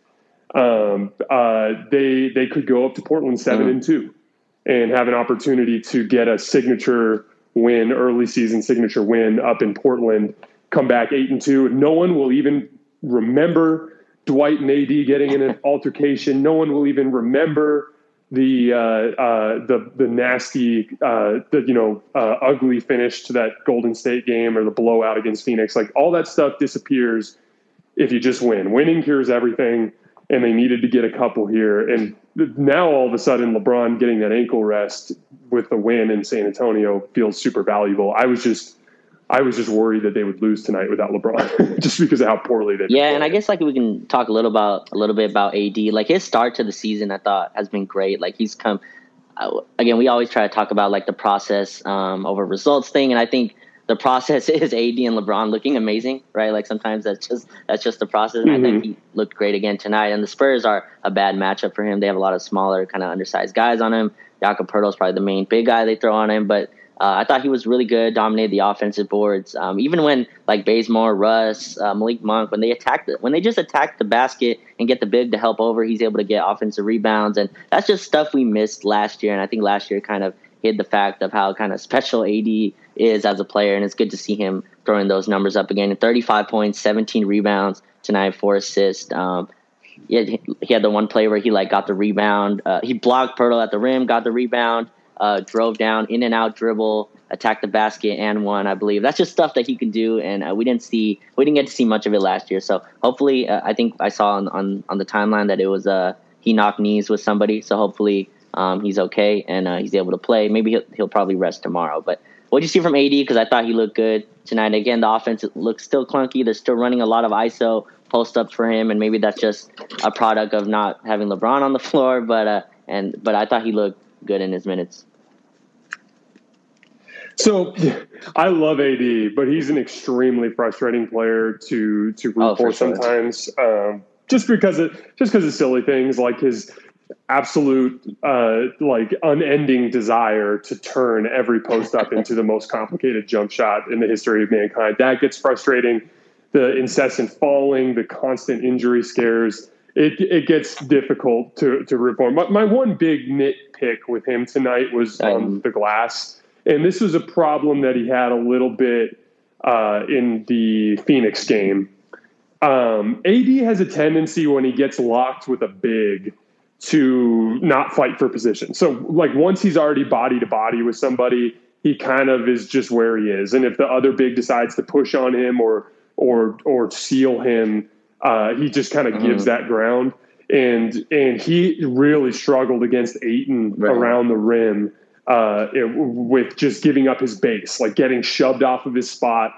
um, uh, they they could go up to Portland 7 mm. and two, and have an opportunity to get a signature win, early season signature win up in Portland. Come back eight and two. No one will even remember Dwight and AD getting in an altercation. No one will even remember the uh, uh, the the nasty, uh, the you know uh, ugly finish to that Golden State game or the blowout against Phoenix. Like all that stuff disappears if you just win. Winning cures everything, and they needed to get a couple here. And now all of a sudden, LeBron getting that ankle rest with the win in San Antonio feels super valuable. I was just I was just worried that they would lose tonight without LeBron, just because of how poorly they. Yeah, and I guess like we can talk a little about a little bit about AD. Like his start to the season, I thought has been great. Like he's come. Uh, again, we always try to talk about like the process um, over results thing, and I think the process is AD and LeBron looking amazing, right? Like sometimes that's just that's just the process, and mm-hmm. I think mm-hmm. he looked great again tonight. And the Spurs are a bad matchup for him. They have a lot of smaller, kind of undersized guys on him. Jakob Poeltl is probably the main big guy they throw on him, but uh, I thought he was really good, dominated the offensive boards. Um, even when like Bazemore, Russ, uh, Malik Monk, when they attack the, when they just attack the basket and get the big to help over, he's able to get offensive rebounds, and that's just stuff we missed last year. And I think last year kind of hid the fact of how kind of special AD is as a player, and it's good to see him throwing those numbers up again. 35 points, 17 rebounds tonight, four assists. Um, he had, he had the one play where he like got the rebound. Uh, he blocked Poeltl at the rim, got the rebound uh, drove down, in and out dribble, attacked the basket, and won. I believe that's just stuff that he can do, and uh, we didn't see we didn't get to see much of it last year. So hopefully, uh, I think I saw on, on, on the timeline that it was uh, he knocked knees with somebody. So hopefully, um, he's okay and uh, he's able to play. Maybe he'll, he'll probably rest tomorrow. But what do you see from AD? Because I thought he looked good tonight. Again, the offense looks still clunky. They're still running a lot of ISO post ups for him, and maybe that's just a product of not having LeBron on the floor. But uh, and but I thought he looked good in his minutes. So I love AD, but he's an extremely frustrating player to to root oh, for, for sure. sometimes. Um, just because of just because of silly things like his absolute uh, like unending desire to turn every post up into the most complicated jump shot in the history of mankind. That gets frustrating. The incessant falling, the constant injury scares it it gets difficult to to reform. My, my one big nitpick with him tonight was on the glass, and this was a problem that he had a little bit uh, in the Phoenix game. Um, AD has a tendency when he gets locked with a big to not fight for position. So like once he's already body to body with somebody, he kind of is just where he is. And if the other big decides to push on him or or or seal him uh, he just kind of mm-hmm. gives that ground, and and he really struggled against Ayton right. around the rim uh, it, with just giving up his base, like getting shoved off of his spot,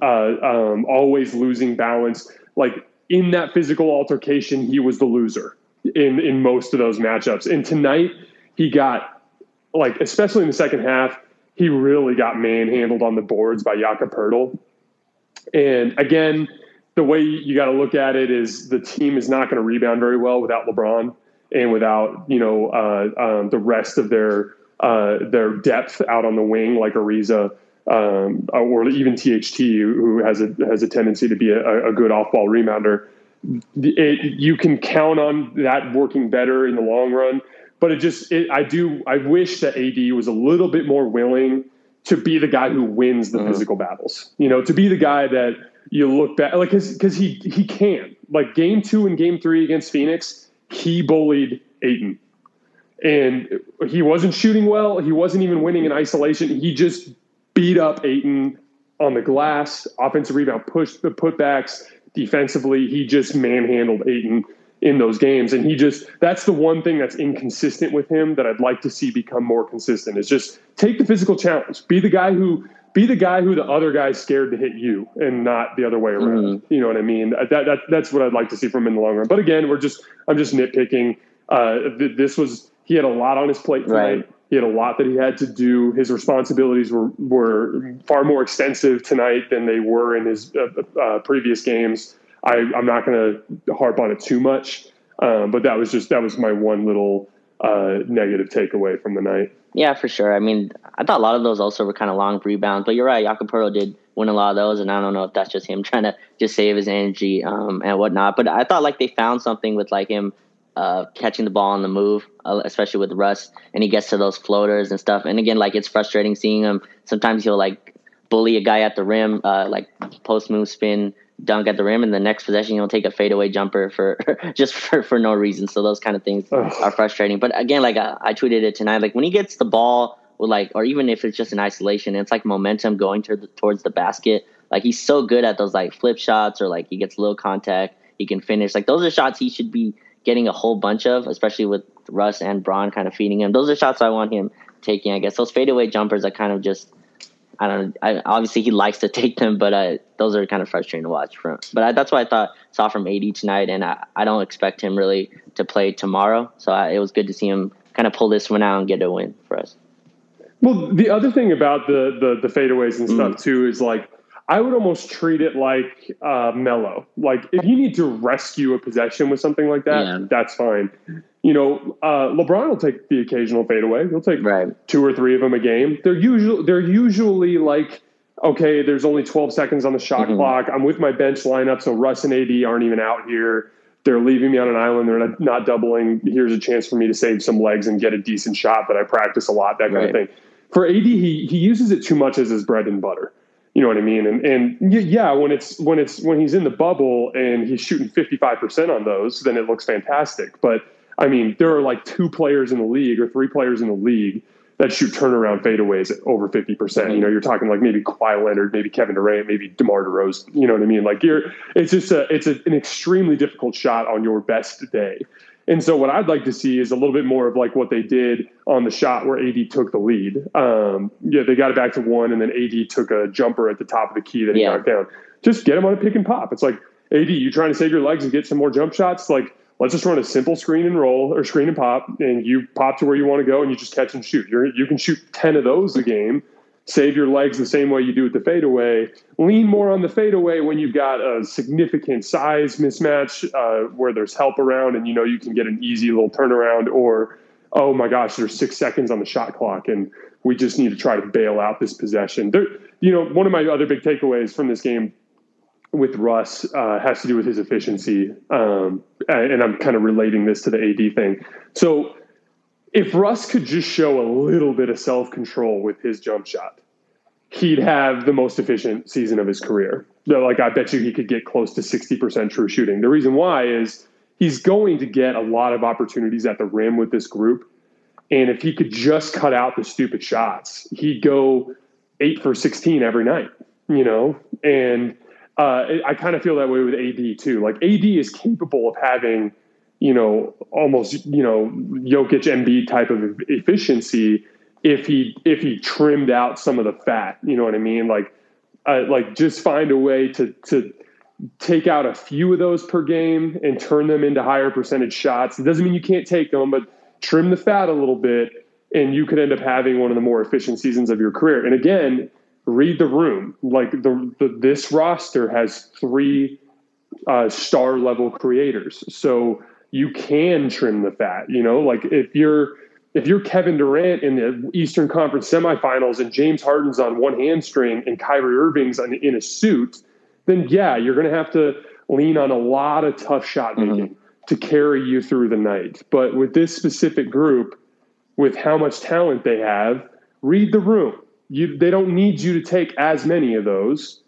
uh, um, always losing balance. Like in that physical altercation, he was the loser in in most of those matchups. And tonight, he got like especially in the second half, he really got manhandled on the boards by Jakob Poeltl. And again, the way you got to look at it is the team is not going to rebound very well without LeBron and without you know uh, um, the rest of their uh, their depth out on the wing like Ariza um, or even THT who has a has a tendency to be a, a good off ball rebounder. It, you can count on that working better in the long run, but it just it, I do I wish that AD was a little bit more willing to be the guy who wins the mm-hmm. physical battles. You know, to be the guy that you look back like because he he can like game two and game three against Phoenix, he bullied Ayton and he wasn't shooting well. He wasn't even winning in isolation. He just beat up Ayton on the glass, offensive rebound, push the putbacks. Defensively, he just manhandled Ayton in those games. And he just, that's the one thing that's inconsistent with him that I'd like to see become more consistent is just take the physical challenge. Be the guy who be the guy who the other guy's scared to hit you and not the other way around. Mm-hmm. You know what I mean? That, that that's what I'd like to see from him in the long run. But again, we're just I'm just nitpicking. Uh, th- this was he had a lot on his plate tonight. Right. He had a lot that he had to do. His responsibilities were were far more extensive tonight than they were in his uh, uh, previous games. I, I'm not going to harp on it too much, um, but that was just that was my one little negative takeaway from the night. Yeah, for sure. I mean, I thought a lot of those also were kind of long rebounds, but you're right. Poeltl did win a lot of those. And I don't know if that's just him trying to just save his energy um, and whatnot. But I thought like they found something with like him uh, catching the ball on the move, uh, especially with Russ, and he gets to those floaters and stuff. And again, like it's frustrating seeing him. Sometimes he'll like bully a guy at the rim, uh, like post move spin dunk at the rim, and the next possession he'll take a fadeaway jumper for just for, for no reason. So those kind of things Ugh. are frustrating. But again, like I, I, tweeted it tonight, like when he gets the ball, with like, or even if it's just an isolation, it's like momentum going to the, towards the basket. Like he's so good at those like flip shots, or like he gets little contact, he can finish. Like those are shots he should be getting a whole bunch of, especially with Russ and Bron kind of feeding him. Those are shots I want him taking. I guess those fadeaway jumpers are kind of just I don't. I, obviously, he likes to take them, but uh, those are kind of frustrating to watch. From, but I, that's what I thought saw from AD tonight, and I, I don't expect him really to play tomorrow. So I, it was good to see him kind of pull this one out and get a win for us. Well, the other thing about the the, the fadeaways and stuff mm. too is like I would almost treat it like uh, Melo. Like if you need to rescue a possession with something like that, yeah. that's fine you know, uh, LeBron will take the occasional fadeaway. He'll take right. two or three of them a game. They're usually they're usually like, okay, there's only 12 seconds on the shot mm-hmm. clock. I'm with my bench lineup, so Russ and AD aren't even out here. They're leaving me on an island. They're not, not doubling. Here's a chance for me to save some legs and get a decent shot that I practice a lot. That kind right. of thing. For AD, he he uses it too much as his bread and butter. You know what I mean? And and yeah, when it's when it's when he's in the bubble and he's shooting 55 percent on those, then it looks fantastic. But I mean, there are like two players in the league or three players in the league that shoot turnaround fadeaways at over 50%. percent You know, you're talking like maybe Kawhi Leonard, maybe Kevin Durant, maybe DeMar DeRozan. You know what I mean? Like you're, it's just a, it's a, an extremely difficult shot on your best day. And so what I'd like to see is a little bit more of like what they did on the shot where AD took the lead. Um, yeah, they got it back to one, and then AD took a jumper at the top of the key that he yeah. knocked down. Just get him on a pick and pop. It's like AD, you trying to save your legs and get some more jump shots? Like let's just run a simple screen and roll or screen and pop, and you pop to where you want to go, and you just catch and shoot. You're, you can shoot ten of those a game. Save your legs the same way you do with the fadeaway. Lean more on the fadeaway when you've got a significant size mismatch uh, where there's help around, and you know you can get an easy little turnaround. Or oh my gosh, there's six seconds on the shot clock, and we just need to try to bail out this possession. There, you know, one of my other big takeaways from this game with Russ uh, has to do with his efficiency. Um, and I'm kind of relating this to the AD thing. So if Russ could just show a little bit of self control with his jump shot, he'd have the most efficient season of his career. Like, I bet you he could get close to 60% true shooting. The reason why is he's going to get a lot of opportunities at the rim with this group. And if he could just cut out the stupid shots, he'd go eight for 16 every night, you know? And uh, I kind of feel that way with AD too. Like AD is capable of having, you know, almost you know Jokic Embiid type of efficiency if he if he trimmed out some of the fat. You know what I mean? Like, uh, like just find a way to to take out a few of those per game and turn them into higher percentage shots. It doesn't mean you can't take them, but trim the fat a little bit, and you could end up having one of the more efficient seasons of your career. And again, read the room. Like the, the this roster has three uh, star level creators, so you can trim the fat. You know, like if you're if you're Kevin Durant in the Eastern Conference semifinals and James Harden's on one hamstring and Kyrie Irving's on, in a suit, then yeah, you're going to have to lean on a lot of tough shot mm-hmm. making mm-hmm. to carry you through the night. But with this specific group, with how much talent they have, read the room you they don't need you to take as many of those.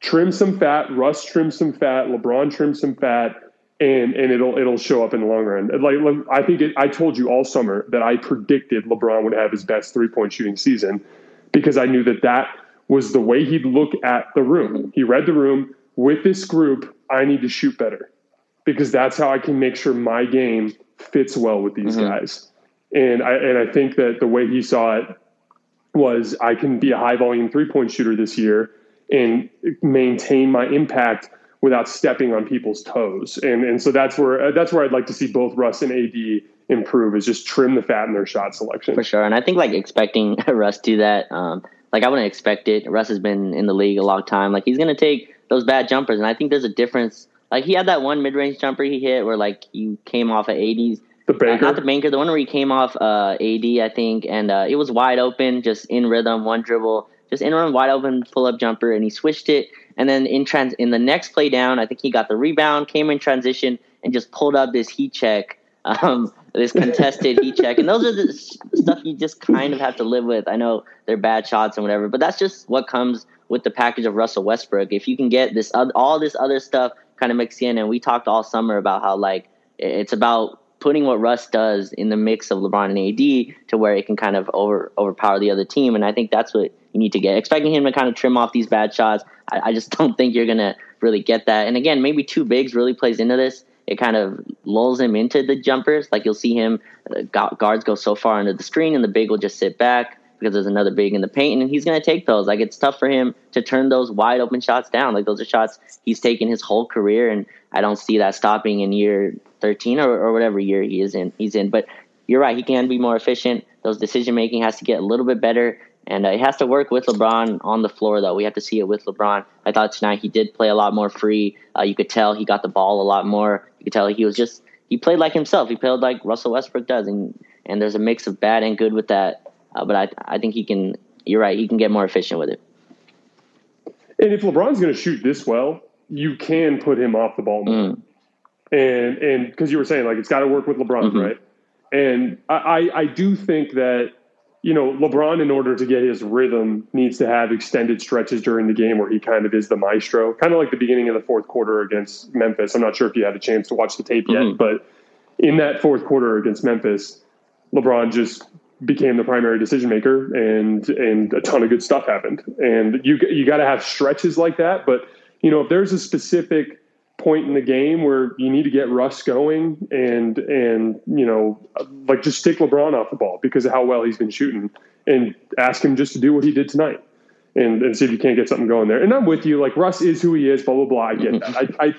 Trim some fat, Russ trim some fat, LeBron trim some fat, and and it'll it'll show up in the long run. Like I think it, I told you all summer that I predicted LeBron would have his best three point shooting season because I knew that that was the way he'd look at the room. He read the room with this group. I need to shoot better because that's how I can make sure my game fits well with these mm-hmm. guys. And I and I think that the way he saw it was I can be a high volume three point shooter this year and maintain my impact without stepping on people's toes. And and so that's where that's where I'd like to see both Russ and AD improve is just trim the fat in their shot selection. For sure. And I think like expecting Russ to do that, um, like I wouldn't expect it. Russ has been in the league a long time. Like he's gonna take those bad jumpers. And I think there's a difference. Like he had that one mid range jumper he hit where like you came off of AD's the banker, uh, not the banker, the one where he came off uh, AD, I think, and uh, it was wide open, just in rhythm, one dribble, just in run wide open pull up jumper, and he switched it. And then in trans in the next play down, I think he got the rebound, came in transition, and just pulled up this heat check, um, this contested heat check. And those are the stuff you just kind of have to live with. I know they're bad shots and whatever, but that's just what comes with the package of Russell Westbrook. If you can get this all this other stuff kind of mixed in, and we talked all summer about how like it's about putting what Russ does in the mix of LeBron and AD to where it can kind of over overpower the other team. And I think that's what you need to get. Expecting him to kind of trim off these bad shots, I, I just don't think you're gonna really get that. And again, maybe two bigs really plays into this. It kind of lulls him into the jumpers. Like you'll see him uh, guards go so far under the screen, and the big will just sit back because there's another big in the paint, and he's going to take those. Like it's tough for him to turn those wide open shots down. Like those are shots he's taken his whole career, and I don't see that stopping in year 13 or, or whatever year he is in. He's in, but you're right. He can be more efficient. Those decision making has to get a little bit better, and uh, he has to work with LeBron on the floor. Though we have to see it with LeBron. I thought tonight he did play a lot more free. Uh, you could tell he got the ball a lot more. You could tell he was just he played like himself. He played like Russell Westbrook does, and and there's a mix of bad and good with that. Uh, but I I think he can. You're right. He can get more efficient with it. And if LeBron's going to shoot this well, you can put him off the ball more. Mm. And and because you were saying like it's got to work with LeBron, mm-hmm. right? And I I do think that you know LeBron in order to get his rhythm needs to have extended stretches during the game where he kind of is the maestro, kind of like the beginning of the fourth quarter against Memphis. I'm not sure if you had a chance to watch the tape yet, mm-hmm. but in that fourth quarter against Memphis, LeBron just became the primary decision maker and and a ton of good stuff happened. And you you got to have stretches like that, but you know if there's a specific point in the game where you need to get Russ going and and you know like just stick LeBron off the ball because of how well he's been shooting and ask him just to do what he did tonight and, and see if you can't get something going there. And I'm with you. Like Russ is who he is. Blah blah blah. I get that. I, I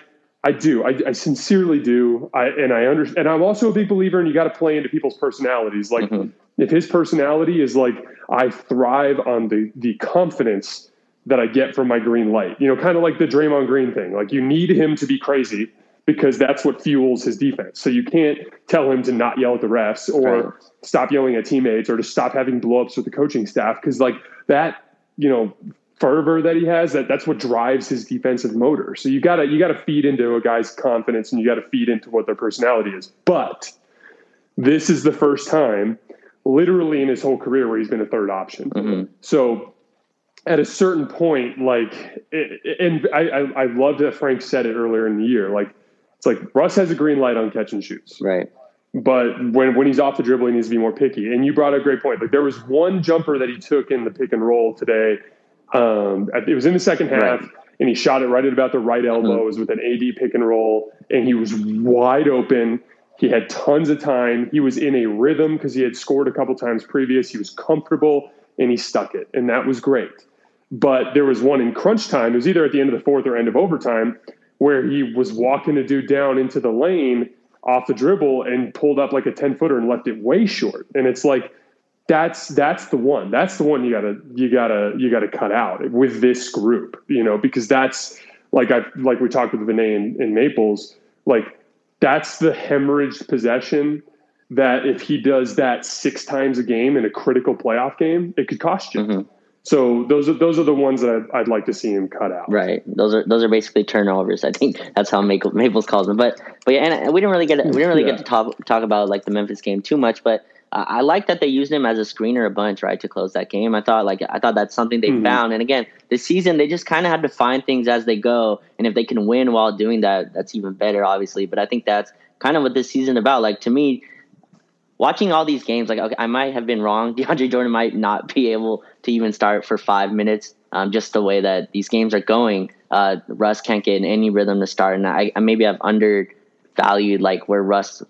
I do. I, I sincerely do. I and I understand. And I'm also a big believer in you got to play into people's personalities. Like mm-hmm. if his personality is like I thrive on the the confidence that I get from my green light. You know, kind of like the Draymond Green thing. Like you need him to be crazy because that's what fuels his defense. So you can't tell him to not yell at the refs or right. stop yelling at teammates or to stop having blowups with the coaching staff because like that, you know, fervor that he has that that's what drives his defensive motor. So you got to you got to feed into a guy's confidence and you got to feed into what their personality is. But this is the first time literally in his whole career where he's been a third option. Mm-hmm. So at a certain point, like, and I, I, I loved that Frank said it earlier in the year. Like, it's like Russ has a green light on catch and shoots. Right. But when, when he's off the dribble, he needs to be more picky. And you brought a great point. Like, there was one jumper that he took in the pick and roll today. Um, it was in the second half, right. and he shot it right at about the right elbow. Mm-hmm. It was with an AD pick and roll, and he was wide open. He had tons of time. He was in a rhythm because he had scored a couple times previous. He was comfortable, and he stuck it. And that was great. But there was one in crunch time. It was either at the end of the fourth or end of overtime where he was walking a dude down into the lane off the dribble and pulled up like a 10 footer and left it way short. And it's like, that's that's the one. That's the one you gotta you gotta you gotta cut out with this group, you know, because that's like I like we talked with Vinay in, in Maples, like that's the hemorrhaged possession that if he does that six times a game in a critical playoff game, it could cost you. Mm-hmm. So those are those are the ones that I'd, I'd, like to see him cut out. Right. Those are those are basically turnovers. I think that's how Maple, Maples calls them. But but yeah, and we didn't really get we didn't really yeah. get to talk talk about like the Memphis game too much. But uh, I like that they used him as a screener a bunch, right, to close that game. I thought like I thought that's something they mm-hmm. found. And again, this season they just kind of had to find things as they go. And if they can win while doing that, that's even better, obviously. But I think that's kind of what this season about. Like to me, watching all these games, like okay, I might have been wrong. DeAndre Jordan might not be able to even start for five minutes. Um, just the way that these games are going, uh, Russ can't get in any rhythm to start, and I, maybe I've undervalued like where Russ,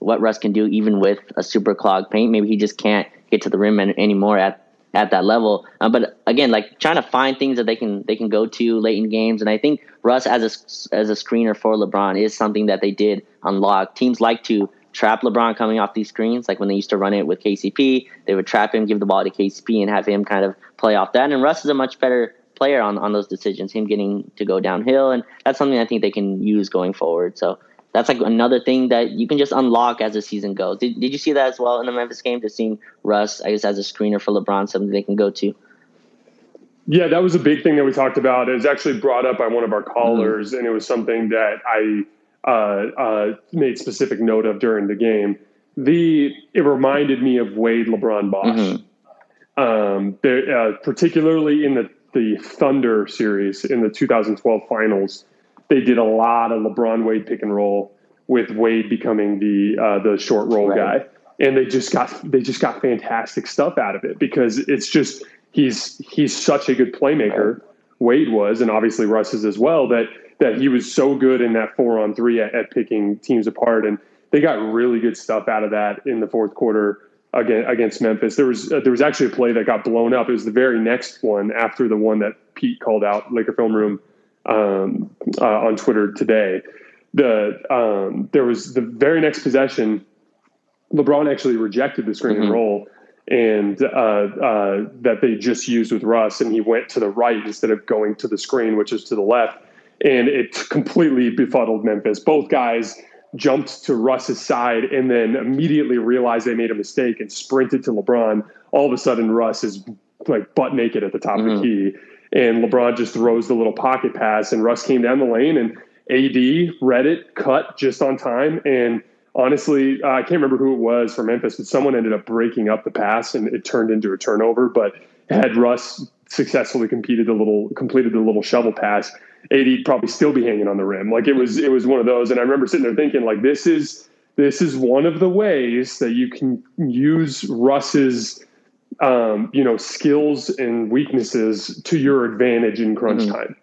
what Russ can do even with a super clogged paint. Maybe he just can't get to the rim anymore at at that level. Uh, but again, like trying to find things that they can they can go to late in games, and I think Russ as a as a screener for LeBron is something that they did unlock. Teams like to trap LeBron coming off these screens. Like when they used to run it with KCP, they would trap him, give the ball to KCP, and have him kind of play off that. And Russ is a much better player on, on those decisions, him getting to go downhill. And that's something I think they can use going forward. So that's like another thing that you can just unlock as the season goes. Did, did you see that as well in the Memphis game? Just seeing Russ, I guess, as a screener for LeBron, something they can go to. Yeah, that was a big thing that we talked about. It was actually brought up by one of our callers, mm-hmm. and it was something that I uh, uh, made specific note of during the game. The it reminded me of Wade LeBron Bosh, mm-hmm. um, uh, particularly in the the Thunder series in the 2012 finals. They did a lot of LeBron Wade pick and roll with Wade becoming the uh, the short roll right. guy, and they just got they just got fantastic stuff out of it because it's just he's he's such a good playmaker. Wade was, and obviously Russ is as well. That that he was so good in that four on three at, at picking teams apart, and they got really good stuff out of that in the fourth quarter against, against Memphis. There was uh, there was actually a play that got blown up. It was the very next one after the one that Pete called out Laker Film Room um, uh, on Twitter today. The um, there was the very next possession. LeBron actually rejected the screen mm-hmm. and roll and uh, uh, that they just used with Russ, and he went to the right instead of going to the screen, which is to the left, and it completely befuddled Memphis. Both guys jumped to Russ's side and then immediately realized they made a mistake and sprinted to LeBron. All of a sudden, Russ is like butt naked at the top mm-hmm. of the mm-hmm. key, and LeBron just throws the little pocket pass, and Russ came down the lane, and AD read it, cut just on time, and honestly, uh, I can't remember who it was from Memphis, but someone ended up breaking up the pass and it turned into a turnover. But had Russ successfully completed the little completed the little shovel pass, AD probably still be hanging on the rim. Like it was it was one of those. And I remember sitting there thinking, like this is this is one of the ways that you can use Russ's um, you know skills and weaknesses to your advantage in crunch mm-hmm. time.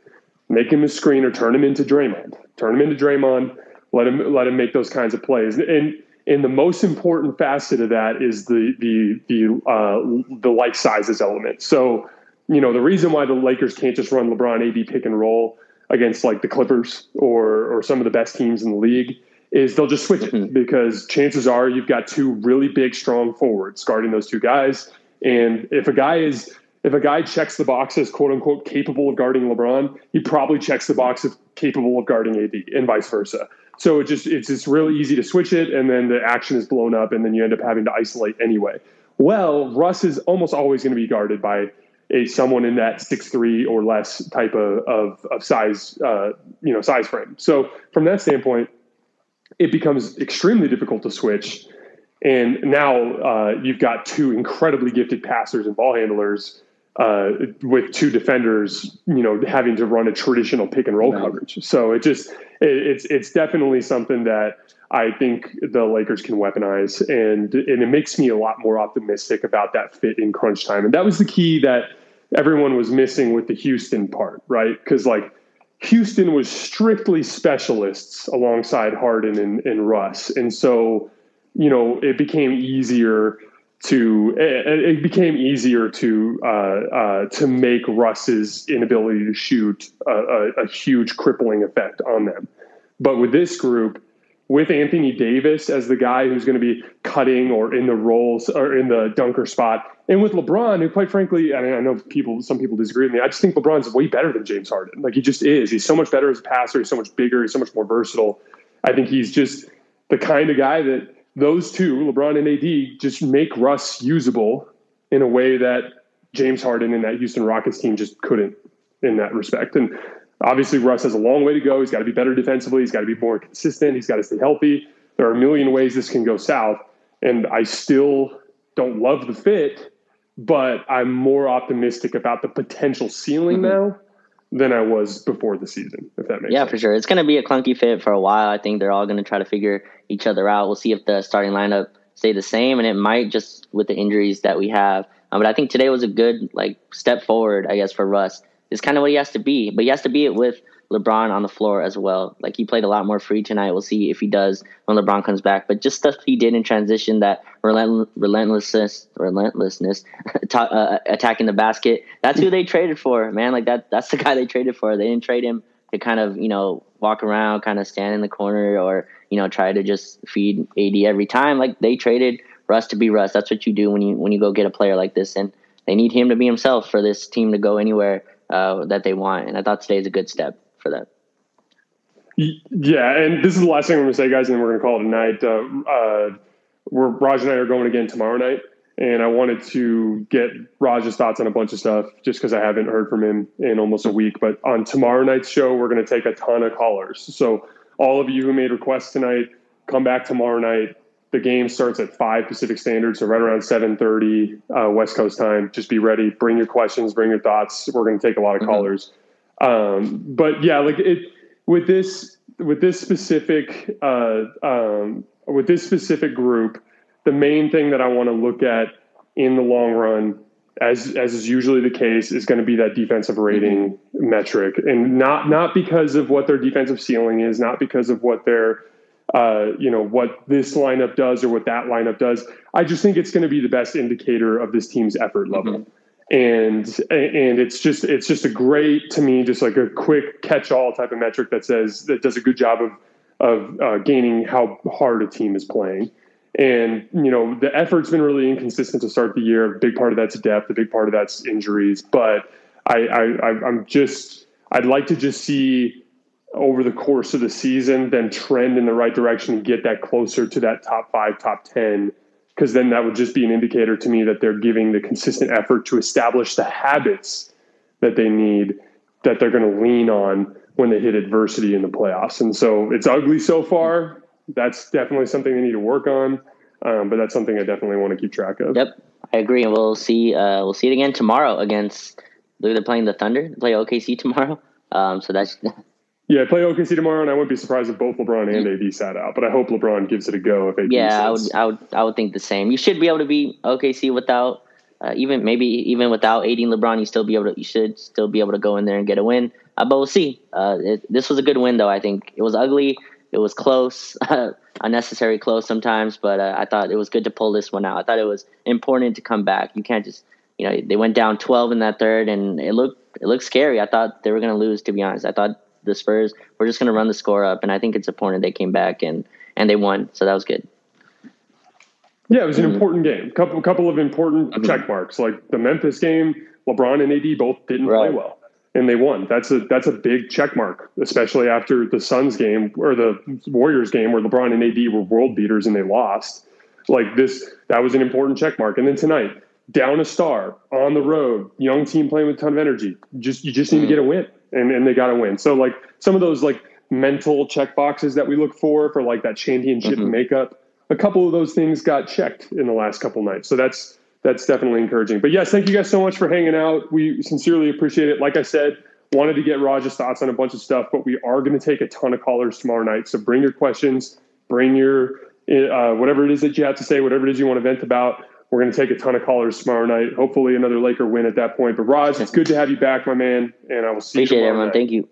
Make him a screener, turn him into Draymond, turn him into Draymond let him let him make those kinds of plays. And and the most important facet of that is the the the uh, the like sizes element. So you know the reason why the Lakers can't just run LeBron AD pick and roll against like the Clippers or or some of the best teams in the league is they'll just switch it mm-hmm. because chances are you've got two really big strong forwards guarding those two guys and if a guy is if a guy checks the boxes quote unquote capable of guarding LeBron he probably checks the box of capable of guarding AD and vice versa so it just it's just really easy to switch it, and then the action is blown up, and then you end up having to isolate anyway. Well, Russ is almost always going to be guarded by a someone in that six three or less type of of, of size, uh, you know, size frame. So from that standpoint, it becomes extremely difficult to switch. And now uh, you've got two incredibly gifted passers and ball handlers uh, with two defenders, you know, having to run a traditional pick and roll right. coverage. So it just it, it's it's definitely something that I think the Lakers can weaponize, and and it makes me a lot more optimistic about that fit in crunch time. And that was the key that everyone was missing with the Houston part, right? Because like Houston was strictly specialists alongside Harden and, and Russ, and so you know it became easier to it, became easier to uh, uh, to make Russ's inability to shoot a, a, a, huge crippling effect on them. But with this group, with Anthony Davis as the guy who's going to be cutting or in the rolls or in the dunker spot, and with LeBron, who quite frankly, I mean, I know people, some people disagree with me. I just think LeBron's way better than James Harden. Like he just is. He's so much better as a passer. He's so much bigger. He's so much more versatile. I think he's just the kind of guy that those two, LeBron and AD, just make Russ usable in a way that James Harden and that Houston Rockets team just couldn't in that respect. And obviously, Russ has a long way to go. He's got to be better defensively. He's got to be more consistent. He's got to stay healthy. There are a million ways this can go south. And I still don't love the fit, but I'm more optimistic about the potential ceiling mm-hmm. now than I was before the season, if that makes sense. yeah, sense. for sure. It's going to be a clunky fit for a while. I think they're all going to try to figure each other out. We'll see if the starting lineup stay the same, and it might just with the injuries that we have. Um, but I think today was a good like step forward, I guess, for Russ. It's kind of what he has to be, but he has to be it with LeBron on the floor as well. Like he played a lot more free tonight. We'll see if he does when LeBron comes back. But just stuff he did in transition, that relent- relentlessness, relentlessness, uh, attacking the basket. That's who they traded for, man. Like that. That's the guy they traded for. They didn't trade him to kind of you know walk around, kind of stand in the corner, or you know try to just feed AD every time. Like they traded Russ to be Russ. That's what you do when you when you go get a player like this, and they need him to be himself for this team to go anywhere uh, that they want. And I thought today is a good step for that. Yeah, and this is the last thing I'm going to say, guys, and then we're going to call it a night. Uh, uh, we're Raj and I are going again tomorrow night, and I wanted to get Raj's thoughts on a bunch of stuff just because I haven't heard from him in almost a week. But on tomorrow night's show, we're going to take a ton of callers. So all of you who made requests tonight, come back tomorrow night. The game starts at five Pacific Standard, so right around seven thirty uh, West Coast time. Just be ready. Bring your questions. Bring your thoughts. We're going to take a lot of mm-hmm. callers. Um, but yeah, like it with this with this specific uh, um, with this specific group the main thing that I want to look at in the long run, as as is usually the case, is going to be that defensive rating mm-hmm. metric, and not not because of what their defensive ceiling is, not because of what their uh, you know what this lineup does or what that lineup does. I just think it's going to be the best indicator of this team's effort level. Mm-hmm and and it's just it's just a great to me just like a quick catch all type of metric that says that does a good job of of uh, gaining how hard a team is playing and, you know, the effort's been really inconsistent to start the year. A big part of that's depth, a big part of that's injuries. But I, I, I'm just, I'd like to just see over the course of the season, then trend in the right direction and get that closer to that top five, top 10. Because then that would just be an indicator to me that they're giving the consistent effort to establish the habits that they need that they're going to lean on when they hit adversity in the playoffs. And so it's ugly so far that's definitely something they need to work on. Um, but that's something I definitely want to keep track of. Yep, I agree, and we'll see. Uh, we'll see it again tomorrow against. They're playing the Thunder. They play OKC tomorrow. Um, so that's. Yeah, play OKC tomorrow, and I wouldn't be surprised if both LeBron and AD sat out. But I hope LeBron gives it a go if AD. Yeah, I would, I would, I would think the same. You should be able to beat OKC without, uh, even maybe even without AD and LeBron, you still be able to. You should still be able to go in there and get a win. Uh, but we'll see. Uh, it, this was a good win, though. I think it was ugly. It was close. unnecessary close sometimes, but uh, I thought it was good to pull this one out. I thought it was important to come back. You can't just, you know, they went down 12 in that third, and it looked it looked scary. I thought they were going to lose. To be honest, I thought the Spurs We're just going to run the score up, and I think it's important they came back and and they won. So that was good. Yeah, it was an mm-hmm. important game. Couple couple of important mm-hmm. check marks, like the Memphis game. LeBron and AD both didn't right. play well and they won. That's a that's a big check mark, especially after the Suns game or the Warriors game where LeBron and AD were world beaters and they lost. Like this, that was an important check mark. And then tonight, down a star on the road, young team playing with a ton of energy. Just you just need to get a win, and and they got a win. So like some of those like mental check boxes that we look for for like that championship mm-hmm. makeup. A couple of those things got checked in the last couple nights. So that's that's definitely encouraging. But yes, thank you guys so much for hanging out. We sincerely appreciate it. Like I said, wanted to get Raj's thoughts on a bunch of stuff, but we are going to take a ton of callers tomorrow night. So bring your questions, bring your uh, whatever it is that you have to say, whatever it is you want to vent about. We're going to take a ton of callers tomorrow night. Hopefully, another Laker win at that point. But Raj, it's good to have you back, my man, and I will see Appreciate you. Appreciate it, everyone. Thank you.